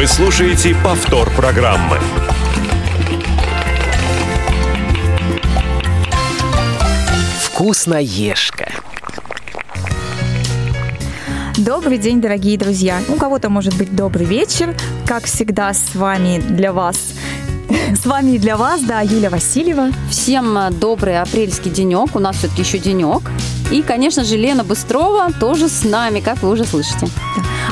Вы слушаете повтор программы. Вкусноежка. Добрый день, дорогие друзья. У кого-то может быть добрый вечер. Как всегда, с вами для вас с вами и для вас, да, Юлия Васильева. Всем добрый апрельский денек. У нас все-таки еще денек. И, конечно же, Лена Быстрова тоже с нами, как вы уже слышите.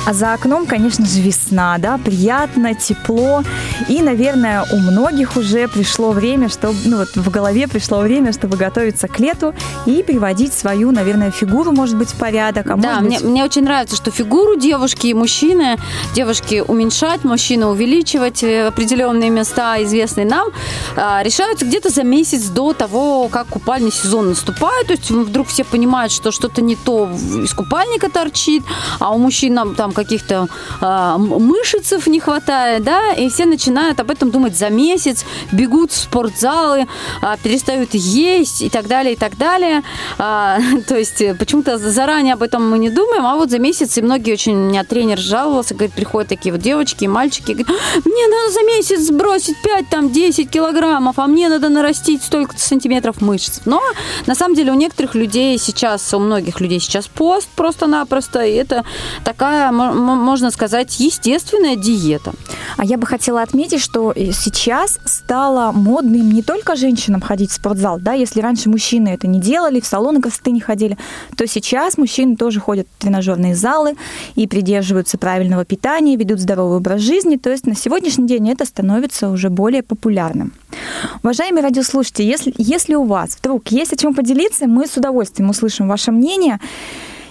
А за окном, конечно же, весна, да, приятно, тепло. И, наверное, у многих уже пришло время, чтобы, ну вот в голове пришло время, чтобы готовиться к лету и приводить свою, наверное, фигуру, может быть, в порядок. А да, быть... мне, мне очень нравится, что фигуру девушки и мужчины, девушки уменьшать, мужчины увеличивать в определенные места, известные нам, а, решаются где-то за месяц до того, как купальный сезон наступает. То есть вдруг все понимают, что что-то не то из купальника торчит, а у мужчин там каких-то э, мышцев не хватает, да, и все начинают об этом думать за месяц, бегут в спортзалы, э, перестают есть и так далее, и так далее. Э, то есть почему-то заранее об этом мы не думаем, а вот за месяц, и многие очень, у меня тренер жаловался, говорит, приходят такие вот девочки и мальчики, говорят, мне надо за месяц сбросить 5, там, 10 килограммов, а мне надо нарастить столько сантиметров мышц. Но на самом деле у некоторых людей сейчас, у многих людей сейчас пост просто-напросто, и это такая можно сказать, естественная диета. А я бы хотела отметить, что сейчас стало модным не только женщинам ходить в спортзал, да, если раньше мужчины это не делали, в салоны красоты не ходили, то сейчас мужчины тоже ходят в тренажерные залы и придерживаются правильного питания, ведут здоровый образ жизни, то есть на сегодняшний день это становится уже более популярным. Уважаемые радиослушатели, если, если у вас вдруг есть о чем поделиться, мы с удовольствием услышим ваше мнение.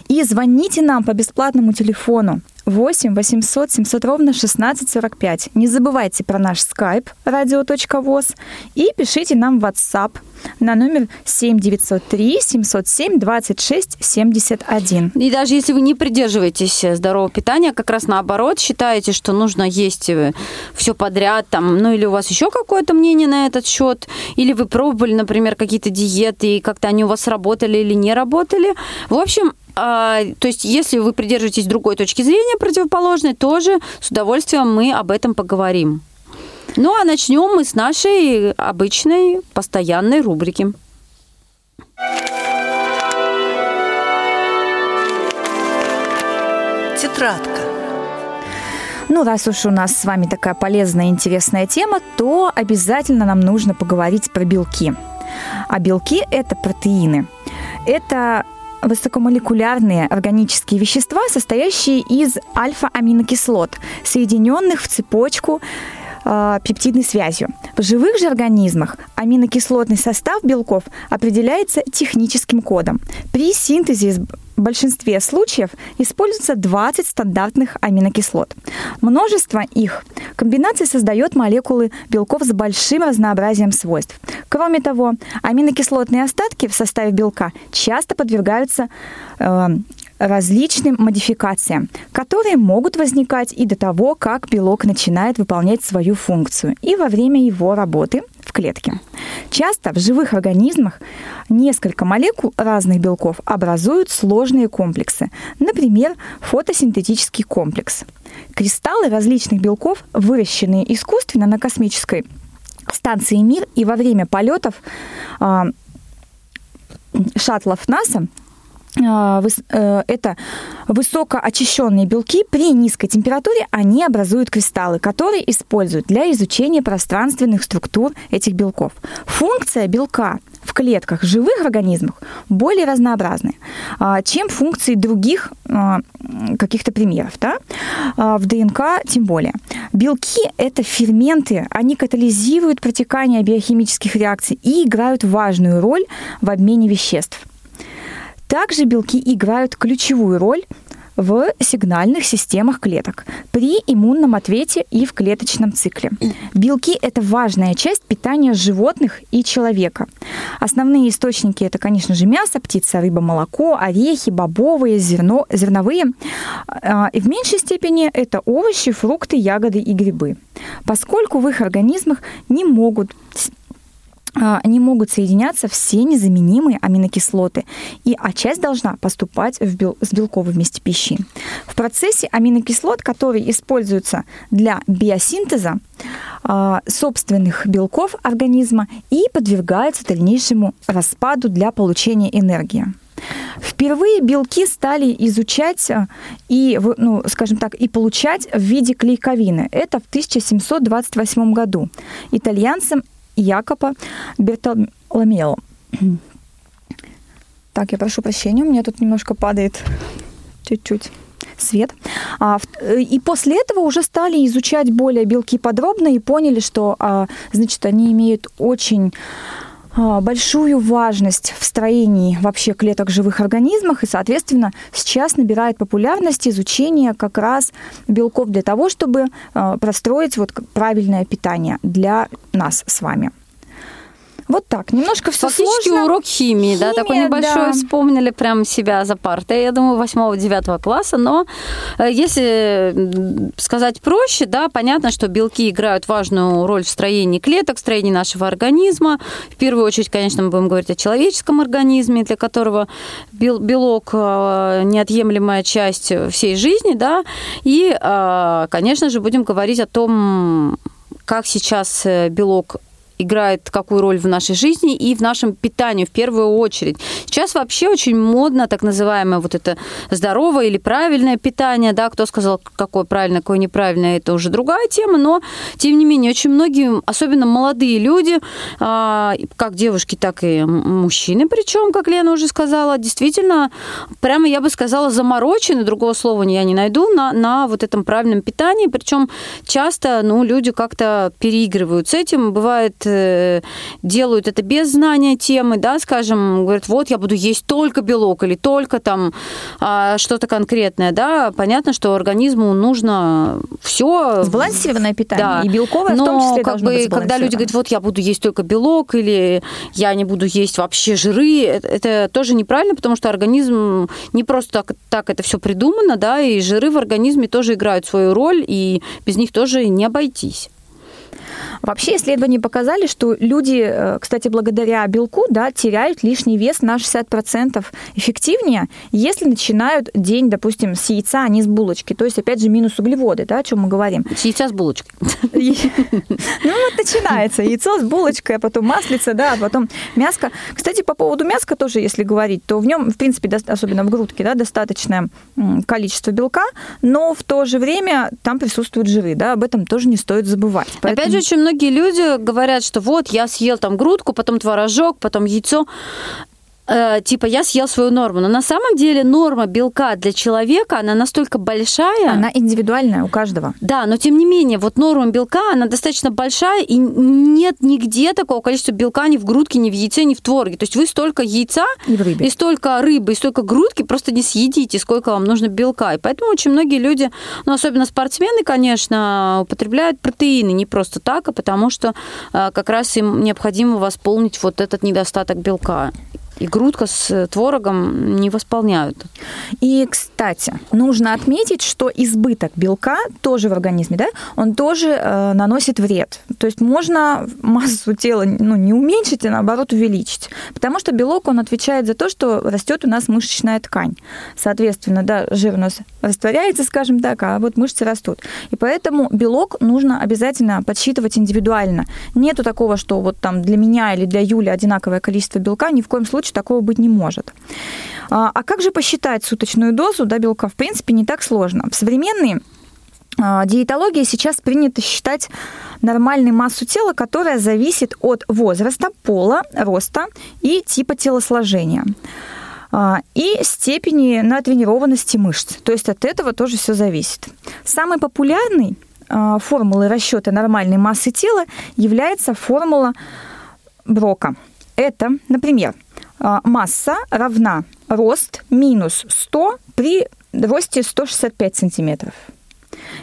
И звоните нам по бесплатному телефону 8 800 700 ровно 1645. Не забывайте про наш skype radio.voz и пишите нам WhatsApp на номер 7903 707 26 71. И даже если вы не придерживаетесь здорового питания, как раз наоборот, считаете, что нужно есть э, все подряд, там, ну или у вас еще какое-то мнение на этот счет, или вы пробовали, например, какие-то диеты, и как-то они у вас работали или не работали. В общем, а, то есть, если вы придерживаетесь другой точки зрения противоположной, тоже с удовольствием мы об этом поговорим. Ну а начнем мы с нашей обычной постоянной рубрики. Тетрадка. Ну, раз уж у нас с вами такая полезная и интересная тема, то обязательно нам нужно поговорить про белки. А белки – это протеины. Это высокомолекулярные органические вещества, состоящие из альфа-аминокислот, соединенных в цепочку э, пептидной связью. В живых же организмах аминокислотный состав белков определяется техническим кодом. При синтезе большинстве случаев используется 20 стандартных аминокислот. Множество их комбинаций создает молекулы белков с большим разнообразием свойств. Кроме того, аминокислотные остатки в составе белка часто подвергаются э, различным модификациям, которые могут возникать и до того, как белок начинает выполнять свою функцию, и во время его работы в клетке. Часто в живых организмах несколько молекул разных белков образуют сложные комплексы, например, фотосинтетический комплекс. Кристаллы различных белков, выращенные искусственно на космической станции Мир и во время полетов э, шаттлов НАСА а, это высокоочищенные белки при низкой температуре, они образуют кристаллы, которые используют для изучения пространственных структур этих белков. Функция белка в клетках живых организмов более разнообразны, а, чем функции других а, каких-то примеров. Да? В ДНК тем более. Белки – это ферменты, они катализируют протекание биохимических реакций и играют важную роль в обмене веществ. Также белки играют ключевую роль в сигнальных системах клеток при иммунном ответе и в клеточном цикле. Белки – это важная часть питания животных и человека. Основные источники – это, конечно же, мясо, птица, рыба, молоко, орехи, бобовые, зерно, зерновые. А, и в меньшей степени это овощи, фрукты, ягоды и грибы. Поскольку в их организмах не могут а, не могут соединяться все незаменимые аминокислоты, и а часть должна поступать в бел, с белковой вместе пищи. В процессе аминокислот, которые используются для биосинтеза э, собственных белков организма и подвергаются дальнейшему распаду для получения энергии. Впервые белки стали изучать и, ну, скажем так, и получать в виде клейковины. Это в 1728 году итальянцем Якоба Бертоломео. Так, я прошу прощения, у меня тут немножко падает чуть-чуть свет. А, э, и после этого уже стали изучать более белки подробно и поняли, что, а, значит, они имеют очень большую важность в строении вообще клеток живых организмах, и, соответственно, сейчас набирает популярность изучение как раз белков для того, чтобы простроить вот правильное питание для нас с вами. Вот так, немножко все Фактически сложно. урок химии, Химия, да, такой небольшой, да. вспомнили прям себя за партой, я думаю, 8-9 класса, но э, если сказать проще, да, понятно, что белки играют важную роль в строении клеток, в строении нашего организма. В первую очередь, конечно, мы будем говорить о человеческом организме, для которого белок э, неотъемлемая часть всей жизни, да, и, э, конечно же, будем говорить о том, как сейчас белок играет какую роль в нашей жизни и в нашем питании в первую очередь. Сейчас вообще очень модно так называемое вот это здоровое или правильное питание, да, кто сказал, какое правильное, какое неправильное, это уже другая тема, но тем не менее очень многие, особенно молодые люди, а, как девушки, так и мужчины, причем, как Лена уже сказала, действительно, прямо я бы сказала, заморочены, другого слова я не найду, на, на вот этом правильном питании, причем часто, ну, люди как-то переигрывают с этим, бывает делают это без знания темы, да, скажем, говорят, вот я буду есть только белок или только там а, что-то конкретное, да, понятно, что организму нужно все сбалансированное питание да. и белковое Но, в том числе как бы, когда люди говорят, вот я буду есть только белок или я не буду есть вообще жиры, это, это тоже неправильно, потому что организм не просто так, так это все придумано, да, и жиры в организме тоже играют свою роль, и без них тоже не обойтись. Вообще исследования показали, что люди, э, кстати, благодаря белку, да, теряют лишний вес на 60% эффективнее, если начинают день, допустим, с яйца, а не с булочки. То есть, опять же, минус углеводы, да, о чем мы говорим. С яйца с булочкой. Ну, вот начинается. Яйцо с булочкой, а потом маслица, да, а потом мяско. Кстати, по поводу мяска тоже, если говорить, то в нем, в принципе, особенно в грудке, да, достаточное количество белка, но в то же время там присутствуют жиры, да, об этом тоже не стоит забывать. Опять же, очень многие люди говорят, что вот я съел там грудку, потом творожок, потом яйцо э, типа я съел свою норму. Но на самом деле норма белка для человека, она настолько большая. Она индивидуальная у каждого. Да, но тем не менее, вот норма белка, она достаточно большая, и нет нигде такого количества белка ни в грудке, ни в яйце, ни в творге. То есть вы столько яйца и, в рыбе. и столько рыбы, и столько грудки просто не съедите, сколько вам нужно белка. И поэтому очень многие люди, ну, особенно спортсмены, конечно, употребляют протеины не просто так, а потому что э, как раз им необходимо восполнить вот этот недостаток белка и грудка с творогом не восполняют. И, кстати, нужно отметить, что избыток белка тоже в организме, да, он тоже э, наносит вред. То есть можно массу тела ну, не уменьшить, а наоборот увеличить. Потому что белок, он отвечает за то, что растет у нас мышечная ткань. Соответственно, да, жир у нас растворяется, скажем так, а вот мышцы растут. И поэтому белок нужно обязательно подсчитывать индивидуально. Нету такого, что вот там для меня или для Юли одинаковое количество белка, ни в коем случае такого быть не может. А, а как же посчитать суточную дозу да, белка? В принципе, не так сложно. В современной а, диетологии сейчас принято считать нормальной массу тела, которая зависит от возраста, пола, роста и типа телосложения а, и степени натренированности мышц. То есть от этого тоже все зависит. Самой популярной формулой расчета нормальной массы тела является формула Брока. Это, например, масса равна рост минус 100 при росте 165 сантиметров.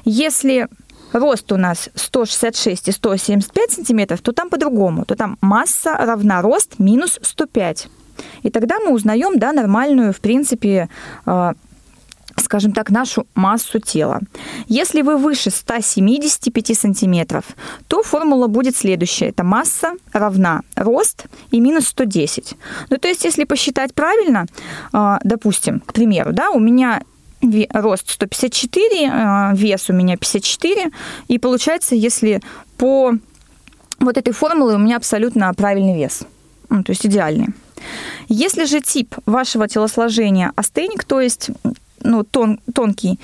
Если рост у нас 166 и 175 сантиметров, то там по-другому, то там масса равна рост минус 105. И тогда мы узнаем да, нормальную, в принципе, а, скажем так, нашу массу тела. Если вы выше 175 сантиметров, то формула будет следующая. Это масса равна рост и минус 110. Ну, то есть, если посчитать правильно, а, допустим, к примеру, да, у меня рост 154, а, вес у меня 54, и получается, если по вот этой формуле у меня абсолютно правильный вес, ну, то есть идеальный. Если же тип вашего телосложения астеник, то есть ну, тон, тонкий,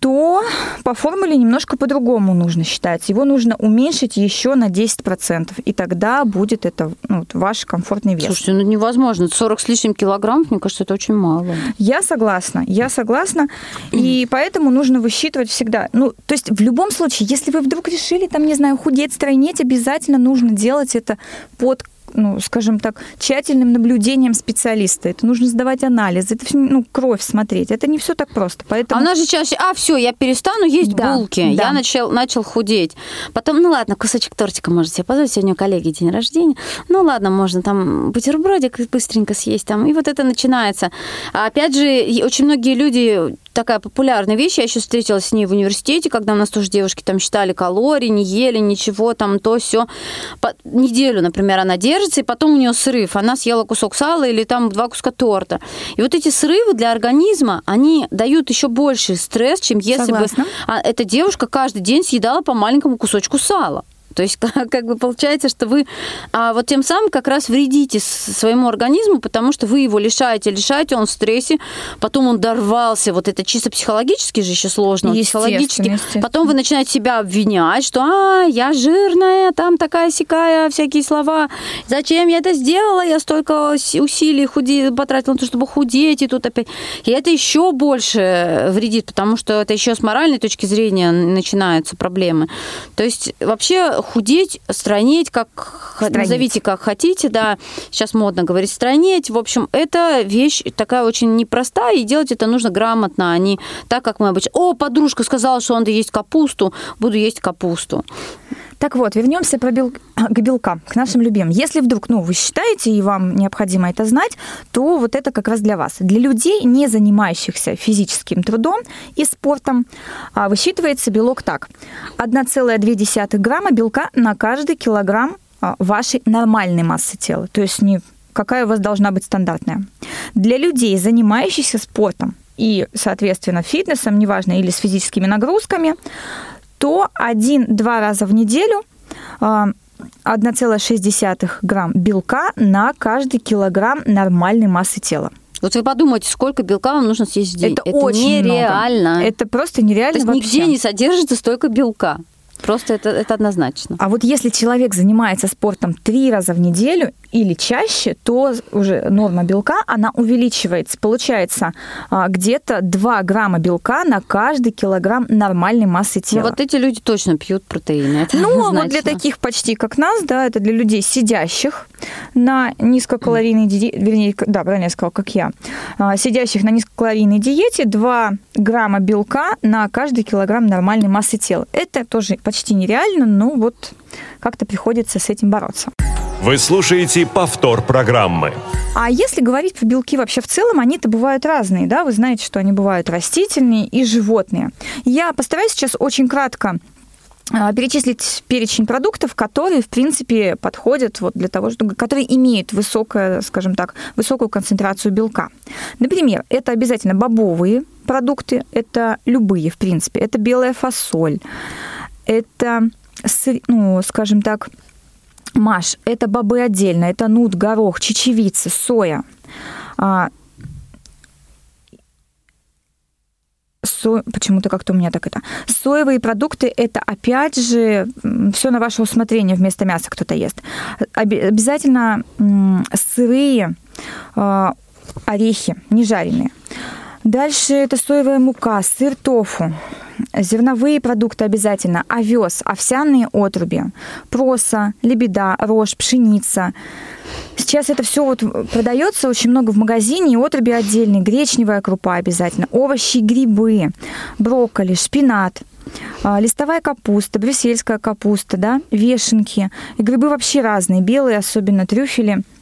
то по формуле немножко по-другому нужно считать. Его нужно уменьшить еще на 10%, и тогда будет это ну, ваш комфортный вес. Слушайте, ну невозможно. 40 с лишним килограмм, мне кажется, это очень мало. Я согласна, я согласна. И поэтому нужно высчитывать всегда. Ну, то есть в любом случае, если вы вдруг решили, там, не знаю, худеть, стройнеть, обязательно нужно делать это под ну, скажем так, тщательным наблюдением специалиста. Это нужно сдавать анализы, это ну, кровь смотреть. Это не все так просто. Поэтому... А у нас же чаще, а, все, я перестану есть да, булки. Да. Я начал, начал худеть. Потом, ну ладно, кусочек тортика можете себе позволить. Сегодня у коллеги день рождения. Ну ладно, можно там бутербродик быстренько съесть. Там, и вот это начинается. А опять же, очень многие люди такая популярная вещь. Я еще встретилась с ней в университете, когда у нас тоже девушки там считали калории, не ели ничего, там то все. Неделю, например, она держится, и потом у нее срыв. Она съела кусок сала или там два куска торта. И вот эти срывы для организма, они дают еще больше стресс, чем если Согласна. бы эта девушка каждый день съедала по маленькому кусочку сала. То есть как бы получается, что вы а, вот тем самым как раз вредите своему организму, потому что вы его лишаете, лишаете, он в стрессе, потом он дорвался, вот это чисто психологически же еще сложно, психологически. Потом вы начинаете себя обвинять, что а, я жирная, там такая сякая, всякие слова. Зачем я это сделала? Я столько усилий худи, потратила на то, чтобы худеть, и тут опять. И это еще больше вредит, потому что это еще с моральной точки зрения начинаются проблемы. То есть вообще худеть, странеть, как странеть. назовите как хотите, да. Сейчас модно говорить странеть. В общем, это вещь такая очень непростая, и делать это нужно грамотно, а не так, как мы обычно. О, подружка сказала, что надо есть капусту, буду есть капусту. Так вот, вернемся про бел... к белкам, к нашим любимым. Если вдруг, ну, вы считаете, и вам необходимо это знать, то вот это как раз для вас. Для людей, не занимающихся физическим трудом и спортом, а, высчитывается белок так. 1,2 грамма белка на каждый килограмм а, вашей нормальной массы тела. То есть не какая у вас должна быть стандартная. Для людей, занимающихся спортом и, соответственно, фитнесом, неважно, или с физическими нагрузками, то один-два раза в неделю 1,6 а, грамм белка на каждый килограмм нормальной массы тела. Вот вы подумайте, сколько белка вам нужно съесть в день. Это, это очень нереально. Много. Это просто нереально То есть вообще. нигде не содержится столько белка. Просто это, это однозначно. А вот если человек занимается спортом три раза в неделю или чаще, то уже норма белка, она увеличивается. Получается а, где-то 2 грамма белка на каждый килограмм нормальной массы тела. Ну, вот эти люди точно пьют протеины. Это ну, однозначно. вот для таких почти как нас, да, это для людей сидящих на низкокалорийной диете, вернее, да, правильно я сказала, как я, а, сидящих на низкокалорийной диете 2 грамма белка на каждый килограмм нормальной массы тела. Это тоже почти нереально, но вот как-то приходится с этим бороться. Вы слушаете повтор программы. А если говорить про белки вообще в целом, они-то бывают разные, да? Вы знаете, что они бывают растительные и животные. Я постараюсь сейчас очень кратко а, перечислить перечень продуктов, которые, в принципе, подходят вот для того, чтобы, которые имеют высокое, скажем так, высокую концентрацию белка. Например, это обязательно бобовые продукты, это любые, в принципе, это белая фасоль, это, ну, скажем так, маш, это бобы отдельно, это нут, горох, чечевица, соя. А, со... почему-то как-то у меня так это. Соевые продукты это опять же все на ваше усмотрение вместо мяса кто-то ест. Обязательно сырые а, орехи, не жареные. Дальше это соевая мука, сыр тофу, зерновые продукты обязательно, овес, овсяные отруби, проса, лебеда, рожь, пшеница. Сейчас это все вот продается очень много в магазине, и отруби отдельные, гречневая крупа обязательно, овощи, грибы, брокколи, шпинат, а, листовая капуста, брюссельская капуста, да, вешенки. И грибы вообще разные, белые, особенно трюфели –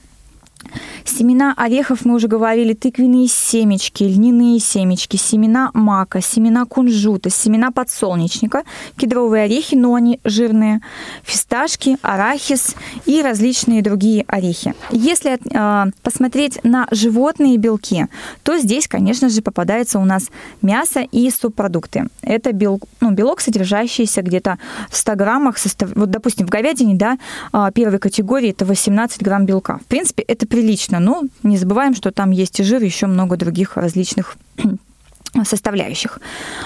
Семена орехов мы уже говорили, тыквенные семечки, льняные семечки, семена мака, семена кунжута, семена подсолнечника, кедровые орехи, но они жирные, фисташки, арахис и различные другие орехи. Если э, посмотреть на животные белки, то здесь, конечно же, попадается у нас мясо и субпродукты. Это бел, ну, белок, содержащийся где-то в 100 граммах, состав, вот, допустим, в говядине, да, а, первой категории это 18 грамм белка. В принципе, это прилично, но не забываем, что там есть и жир, еще много других различных составляющих.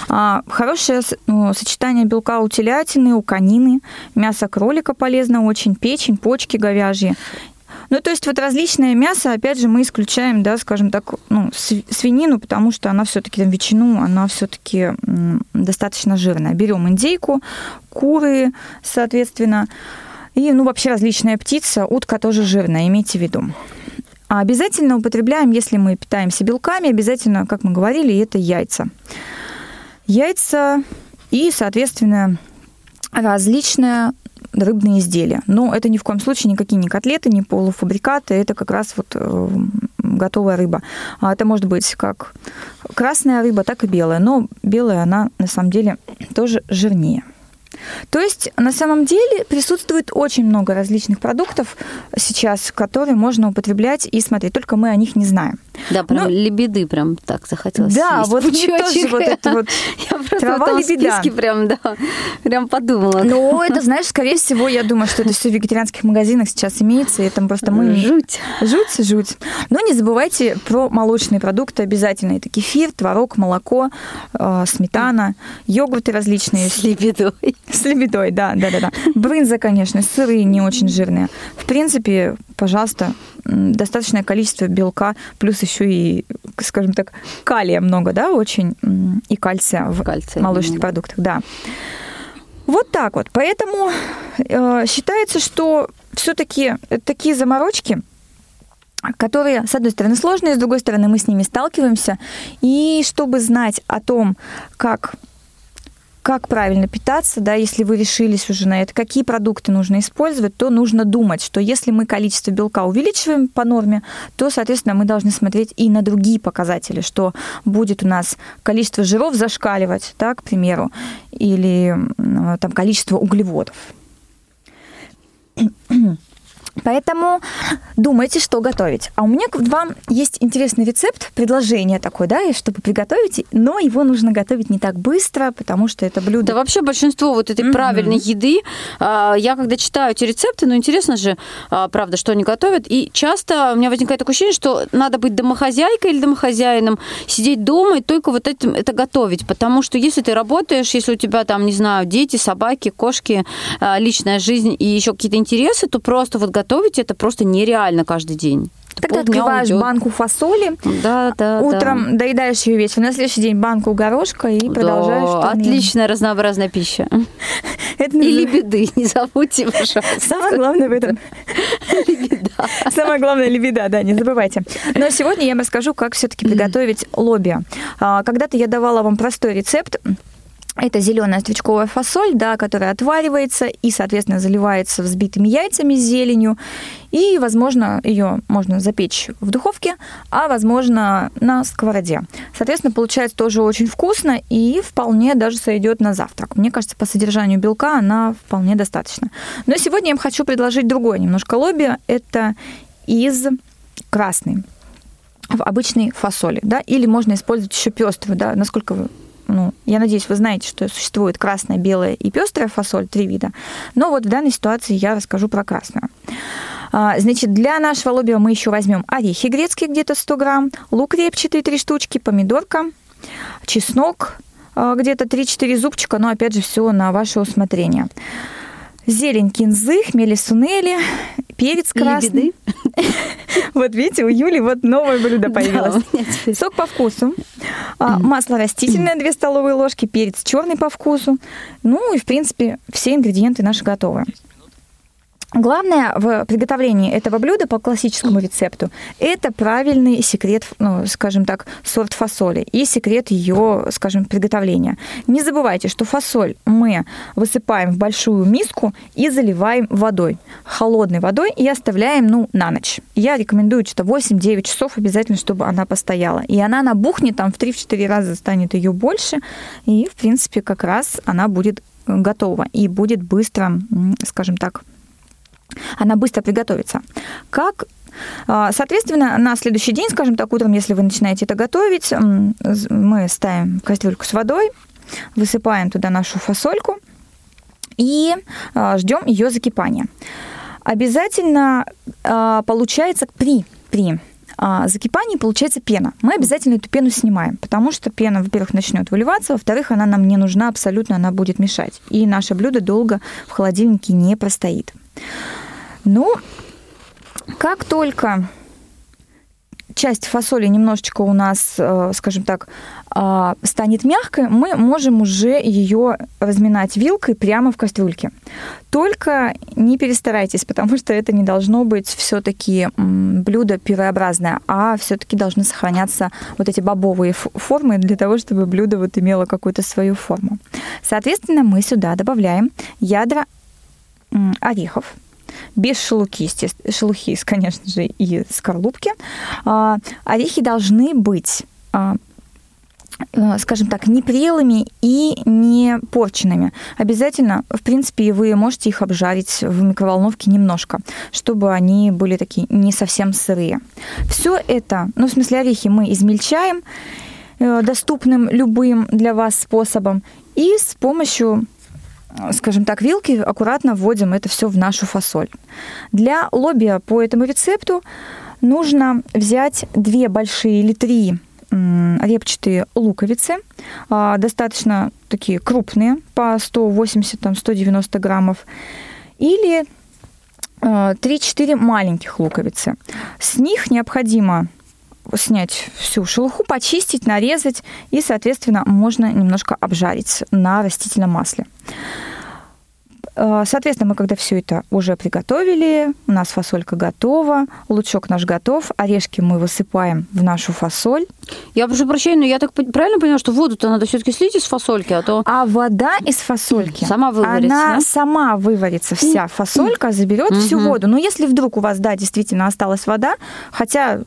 А, хорошее ну, сочетание белка у телятины, у конины, мясо кролика полезно очень, печень, почки говяжьи. Ну, то есть вот различное мясо, опять же, мы исключаем, да, скажем так, ну, свинину, потому что она все-таки, там, ветчину, она все-таки достаточно жирная. Берем индейку, куры, соответственно, и, ну, вообще различная птица, утка тоже жирная, имейте в виду. А обязательно употребляем, если мы питаемся белками, обязательно, как мы говорили, это яйца. Яйца и, соответственно, различные рыбные изделия. Но это ни в коем случае никакие не котлеты, не полуфабрикаты, это как раз вот э, готовая рыба. А это может быть как красная рыба, так и белая. Но белая, она на самом деле тоже жирнее. То есть на самом деле присутствует очень много различных продуктов сейчас, которые можно употреблять и смотреть, только мы о них не знаем. Да, прям Но... лебеды прям так захотелось Да, съесть. вот мне тоже вот это вот Я трава в списке прям, да, прям подумала. Ну, это, знаешь, скорее всего, я думаю, что это все в вегетарианских магазинах сейчас имеется, и там просто мы... Жуть. Жуть, жуть. Но не забывайте про молочные продукты обязательно. Это кефир, творог, молоко, э, сметана, йогурты различные. С лебедой. С лебедой, да, да, да, да. Брынза, конечно, сырые, не очень жирные. В принципе, пожалуйста, достаточное количество белка, плюс еще и, скажем так, калия много, да, очень, и кальция в Кальция молочных много. продуктах, да. Вот так вот. Поэтому э, считается, что все-таки такие заморочки, которые, с одной стороны, сложные, с другой стороны, мы с ними сталкиваемся. И чтобы знать о том, как как правильно питаться, да, если вы решились уже на это, какие продукты нужно использовать, то нужно думать, что если мы количество белка увеличиваем по норме, то, соответственно, мы должны смотреть и на другие показатели, что будет у нас количество жиров зашкаливать, да, к примеру, или там количество углеводов. Поэтому думайте, что готовить. А у меня к вам есть интересный рецепт, предложение такое, да, чтобы приготовить, но его нужно готовить не так быстро, потому что это блюдо... Да вообще большинство вот этой mm-hmm. правильной еды, а, я когда читаю эти рецепты, ну интересно же, а, правда, что они готовят, и часто у меня возникает такое ощущение, что надо быть домохозяйкой или домохозяином, сидеть дома и только вот этим это готовить, потому что если ты работаешь, если у тебя там, не знаю, дети, собаки, кошки, а, личная жизнь и еще какие-то интересы, то просто вот готовить это просто нереально каждый день. Тогда открываешь уйдет. банку фасоли, да, да, утром да. доедаешь ее вечером, на следующий день банку горошка и да, продолжаешь. Отличная разнообразная пища. Это и лебеды, не забудьте, пожалуйста. Самое главное в этом. Лебеда. Самое главное лебеда, да, не забывайте. Но сегодня я вам расскажу, как все-таки приготовить лоби. А, когда-то я давала вам простой рецепт это зеленая стручковая фасоль, да, которая отваривается и, соответственно, заливается взбитыми яйцами с зеленью. И, возможно, ее можно запечь в духовке, а, возможно, на сковороде. Соответственно, получается тоже очень вкусно и вполне даже сойдет на завтрак. Мне кажется, по содержанию белка она вполне достаточно. Но сегодня я вам хочу предложить другое немножко лобби. Это из красной в обычной фасоли, да, или можно использовать еще пеструю, да, насколько вы я надеюсь, вы знаете, что существует красная, белая и пестрая фасоль, три вида. Но вот в данной ситуации я расскажу про красную. А, значит, для нашего лобио мы еще возьмем орехи грецкие где-то 100 грамм, лук репчатый 3 штучки, помидорка, чеснок а, где-то 3-4 зубчика, но опять же все на ваше усмотрение. Зелень кинзы, хмели сунели, перец красный. Вот видите, у Юли вот новое блюдо появилось. Сок по вкусу, а, масло растительное 2 столовые ложки, перец черный по вкусу. Ну и, в принципе, все ингредиенты наши готовы. Главное в приготовлении этого блюда по классическому рецепту – это правильный секрет, ну, скажем так, сорт фасоли и секрет ее, скажем, приготовления. Не забывайте, что фасоль мы высыпаем в большую миску и заливаем водой, холодной водой и оставляем, ну, на ночь. Я рекомендую что-то 8-9 часов обязательно, чтобы она постояла. И она набухнет, там в 3-4 раза станет ее больше, и, в принципе, как раз она будет готова и будет быстро, скажем так, она быстро приготовится. Как а, Соответственно, на следующий день, скажем так, утром, если вы начинаете это готовить, мы ставим кастрюльку с водой, высыпаем туда нашу фасольку и а, ждем ее закипания. Обязательно а, получается при, при закипании получается пена. Мы обязательно эту пену снимаем, потому что пена, во-первых, начнет выливаться, во-вторых, она нам не нужна абсолютно, она будет мешать. И наше блюдо долго в холодильнике не простоит. Ну, как только часть фасоли немножечко у нас, э, скажем так, а, станет мягкой, мы можем уже ее разминать вилкой прямо в кастрюльке. Только не перестарайтесь, потому что это не должно быть все-таки блюдо пирообразное, а все-таки должны сохраняться вот эти бобовые формы для того, чтобы блюдо вот имело какую-то свою форму. Соответственно, мы сюда добавляем ядра орехов, без шелухи, естественно, шелухи, конечно же, и скорлупки. А, орехи должны быть а, э, скажем так, не прелыми и не порченными. Обязательно, в принципе, вы можете их обжарить в микроволновке немножко, чтобы они были такие не совсем сырые. Все это, ну, в смысле, орехи мы измельчаем э, доступным любым для вас способом и с помощью скажем так, вилки аккуратно вводим это все в нашу фасоль. Для лобия по этому рецепту нужно взять две большие или три репчатые луковицы, а, достаточно такие крупные, по 180-190 граммов, или 3-4 а, маленьких луковицы. С них необходимо снять всю шелуху, почистить, нарезать, и, соответственно, можно немножко обжарить на растительном масле. Э, соответственно, мы когда все это уже приготовили, у нас фасолька готова, лучок наш готов, орешки мы высыпаем в нашу фасоль. Я прошу прощения, но я так правильно поняла, что воду-то надо все-таки слить из фасольки, а то... А вода из фасольки, сама выварится, она да? сама выварится, вся фасолька заберет всю воду. Но если вдруг у вас, да, действительно осталась вода, хотя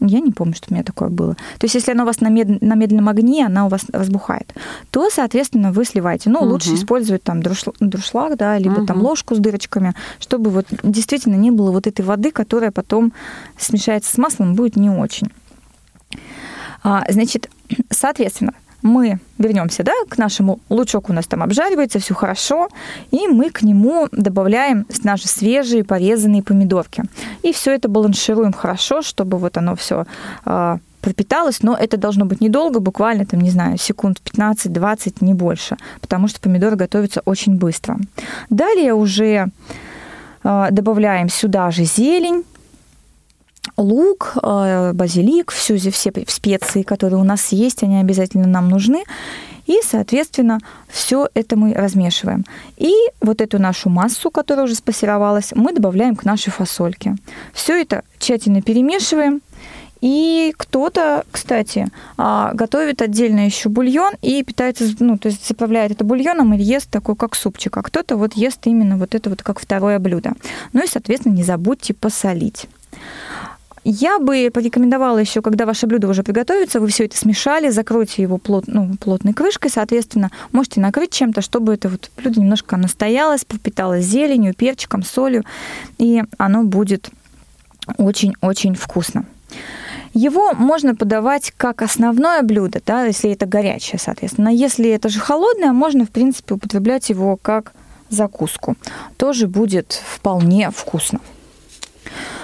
я не помню, что у меня такое было. То есть, если она у вас на, мед... на медленном огне, она у вас разбухает, то, соответственно, вы сливаете. Ну, угу. лучше использовать там друшлаг, друшлаг, да, либо угу. там ложку с дырочками, чтобы вот действительно не было вот этой воды, которая потом смешается с маслом, будет не очень. А, значит, соответственно, мы вернемся да, к нашему лучок у нас там обжаривается, все хорошо, и мы к нему добавляем наши свежие порезанные помидорки. И все это баланшируем хорошо, чтобы вот оно все э, пропиталось, но это должно быть недолго, буквально там, не знаю, секунд 15-20, не больше, потому что помидоры готовятся очень быстро. Далее уже э, добавляем сюда же зелень, лук, э, базилик, все, все специи, которые у нас есть, они обязательно нам нужны. И, соответственно, все это мы размешиваем. И вот эту нашу массу, которая уже спассеровалась, мы добавляем к нашей фасольке. Все это тщательно перемешиваем. И кто-то, кстати, а, готовит отдельно еще бульон и питается, ну, то есть заправляет это бульоном и ест такой, как супчик. А кто-то вот ест именно вот это вот как второе блюдо. Ну и, соответственно, не забудьте посолить. Я бы порекомендовала еще, когда ваше блюдо уже приготовится, вы все это смешали, закройте его плот, ну, плотной крышкой, соответственно, можете накрыть чем-то, чтобы это вот блюдо немножко настоялось, пропиталось зеленью, перчиком, солью, и оно будет очень-очень вкусно. Его можно подавать как основное блюдо, да, если это горячее, соответственно. Если это же холодное, можно, в принципе, употреблять его как закуску. Тоже будет вполне вкусно.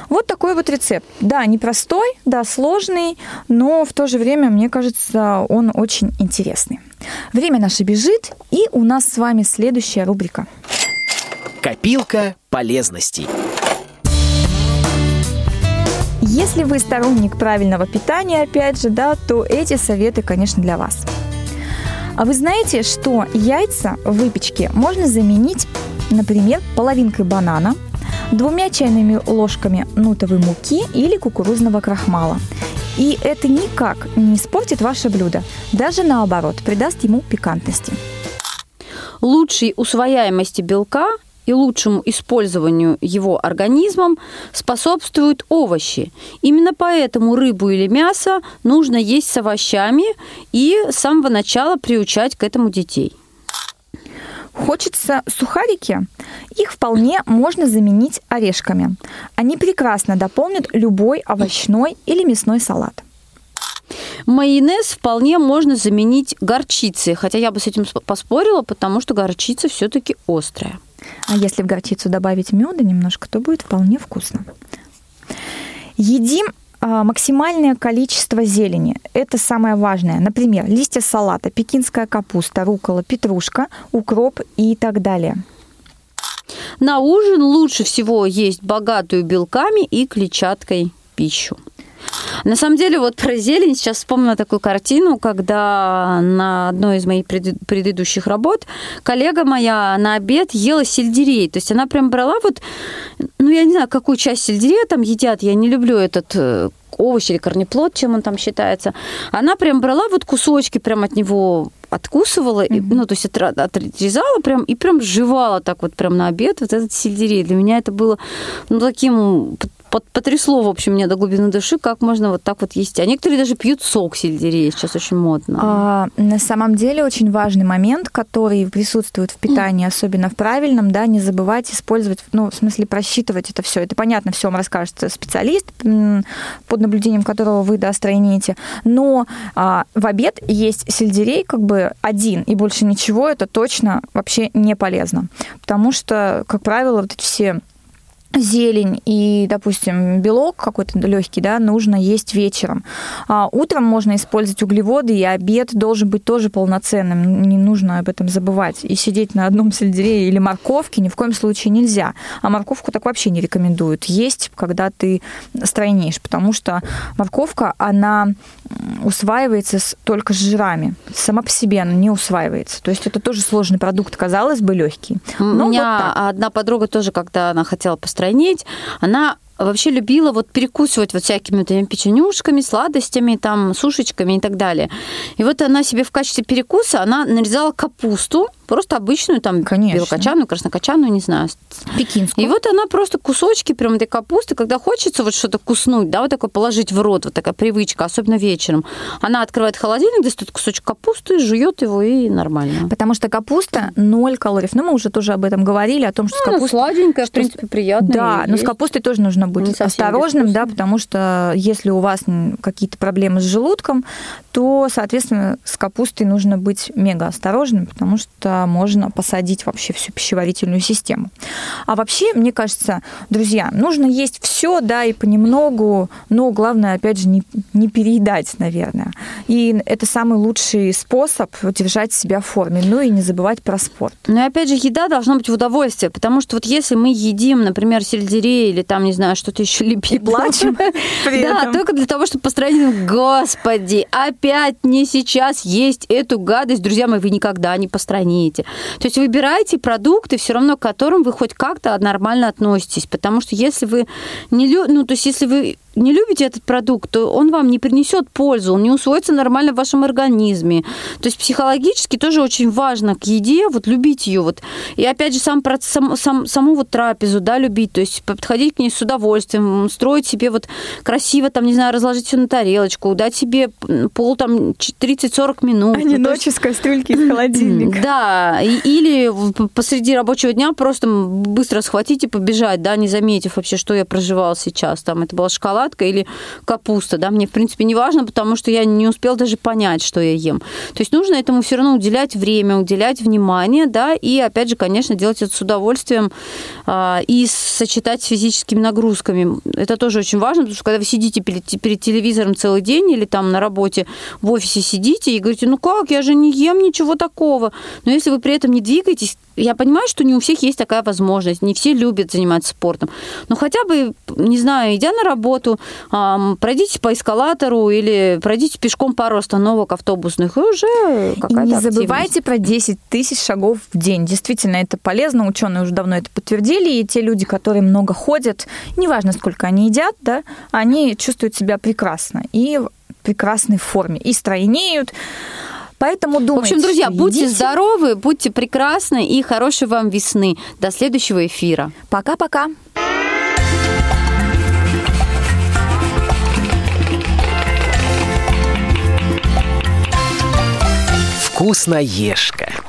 Вот такой вот рецепт. Да, непростой, да, сложный, но в то же время, мне кажется, он очень интересный. Время наше бежит, и у нас с вами следующая рубрика. Копилка полезностей. Если вы сторонник правильного питания, опять же, да, то эти советы, конечно, для вас. А вы знаете, что яйца в выпечке можно заменить, например, половинкой банана – двумя чайными ложками нутовой муки или кукурузного крахмала. И это никак не испортит ваше блюдо, даже наоборот, придаст ему пикантности. Лучшей усвояемости белка и лучшему использованию его организмом способствуют овощи. Именно поэтому рыбу или мясо нужно есть с овощами и с самого начала приучать к этому детей. Хочется сухарики? Их вполне можно заменить орешками. Они прекрасно дополнят любой овощной или мясной салат. Майонез вполне можно заменить горчицей, хотя я бы с этим поспорила, потому что горчица все-таки острая. А если в горчицу добавить меда немножко, то будет вполне вкусно. Едим максимальное количество зелени. Это самое важное. Например, листья салата, пекинская капуста, рукола, петрушка, укроп и так далее. На ужин лучше всего есть богатую белками и клетчаткой пищу. На самом деле, вот про зелень сейчас вспомнила такую картину, когда на одной из моих предыдущих работ коллега моя на обед ела сельдерей. То есть она прям брала вот, ну, я не знаю, какую часть сельдерея там едят, я не люблю этот э, овощ или корнеплод, чем он там считается. Она прям брала вот кусочки прям от него откусывала, mm-hmm. ну, то есть отрезала прям и прям жевала так вот прям на обед вот этот сельдерей. Для меня это было ну, таким потрясло, в общем, меня до глубины души, как можно вот так вот есть. А некоторые даже пьют сок сельдерея, сейчас очень модно. А, на самом деле очень важный момент, который присутствует в питании, особенно в правильном, да, не забывать использовать, ну, в смысле просчитывать это все. Это понятно, все вам расскажет специалист, под наблюдением которого вы, да. Но а, в обед есть сельдерей как бы один, и больше ничего, это точно вообще не полезно. Потому что, как правило, вот эти все зелень и, допустим, белок какой-то легкий, да, нужно есть вечером. А утром можно использовать углеводы, и обед должен быть тоже полноценным. Не нужно об этом забывать. И сидеть на одном сельдерее или морковке ни в коем случае нельзя. А морковку так вообще не рекомендуют есть, когда ты стройнеешь, потому что морковка, она усваивается только с жирами. Сама по себе она не усваивается. То есть это тоже сложный продукт, казалось бы, легкий. У меня вот одна подруга тоже, когда она хотела постранить, она вообще любила вот перекусывать вот всякими вот этими печенюшками, сладостями, там, сушечками и так далее. И вот она себе в качестве перекуса, она нарезала капусту, просто обычную, там, Конечно. белокочанную, краснокочанную, не знаю. Пекинскую. И вот она просто кусочки прям этой капусты, когда хочется вот что-то куснуть, да, вот такое положить в рот, вот такая привычка, особенно вечером. Она открывает холодильник, достает кусочек капусты, жует его и нормально. Потому что капуста ноль калорий. Ну, мы уже тоже об этом говорили, о том, что ну, капуста... сладенькая, в принципе, приятная. Да, но с капустой тоже нужно быть осторожным, да, потому что если у вас какие-то проблемы с желудком, то, соответственно, с капустой нужно быть мега осторожным, потому что можно посадить вообще всю пищеварительную систему. А вообще, мне кажется, друзья, нужно есть все, да, и понемногу, но главное, опять же, не, не переедать, наверное. И это самый лучший способ удержать себя в форме. Ну и не забывать про спорт. Ну и опять же, еда должна быть в удовольствие, потому что вот если мы едим, например, сельдерей или там, не знаю, что-то еще лепить. плачем Да, только для того, чтобы построить, господи, опять не сейчас есть эту гадость, друзья мои, вы никогда не постраните. То есть выбирайте продукты, все равно к которым вы хоть как-то нормально относитесь, потому что если вы не ну, то есть если вы не любите этот продукт, то он вам не принесет пользу, он не усвоится нормально в вашем организме. То есть психологически тоже очень важно к еде, вот любить ее. Вот. И опять же, сам, сам, сам, саму вот трапезу, да, любить, то есть подходить к ней с удовольствием, строить себе вот красиво, там, не знаю, разложить все на тарелочку, дать себе пол там 30-40 минут. А не ну, ночью есть... с кастрюльки из холодильника. Да, и, или посреди рабочего дня просто быстро схватить и побежать, да, не заметив вообще, что я проживал сейчас. Там это была шоколад шоколадка или капуста, да, мне, в принципе, не важно, потому что я не успел даже понять, что я ем. То есть нужно этому все равно уделять время, уделять внимание, да, и, опять же, конечно, делать это с удовольствием а, и сочетать с физическими нагрузками. Это тоже очень важно, потому что когда вы сидите перед, перед телевизором целый день или там на работе в офисе сидите и говорите, ну как, я же не ем ничего такого. Но если вы при этом не двигаетесь, я понимаю, что не у всех есть такая возможность, не все любят заниматься спортом. Но хотя бы, не знаю, идя на работу, работу, пройдите по эскалатору или пройдите пешком пару остановок автобусных, и уже какая-то не активность. забывайте про 10 тысяч шагов в день. Действительно, это полезно, ученые уже давно это подтвердили, и те люди, которые много ходят, неважно, сколько они едят, да, они чувствуют себя прекрасно и в прекрасной форме, и стройнеют. Поэтому думайте, В общем, друзья, будьте едите. здоровы, будьте прекрасны и хорошей вам весны. До следующего эфира. Пока-пока. «Вкусноежка».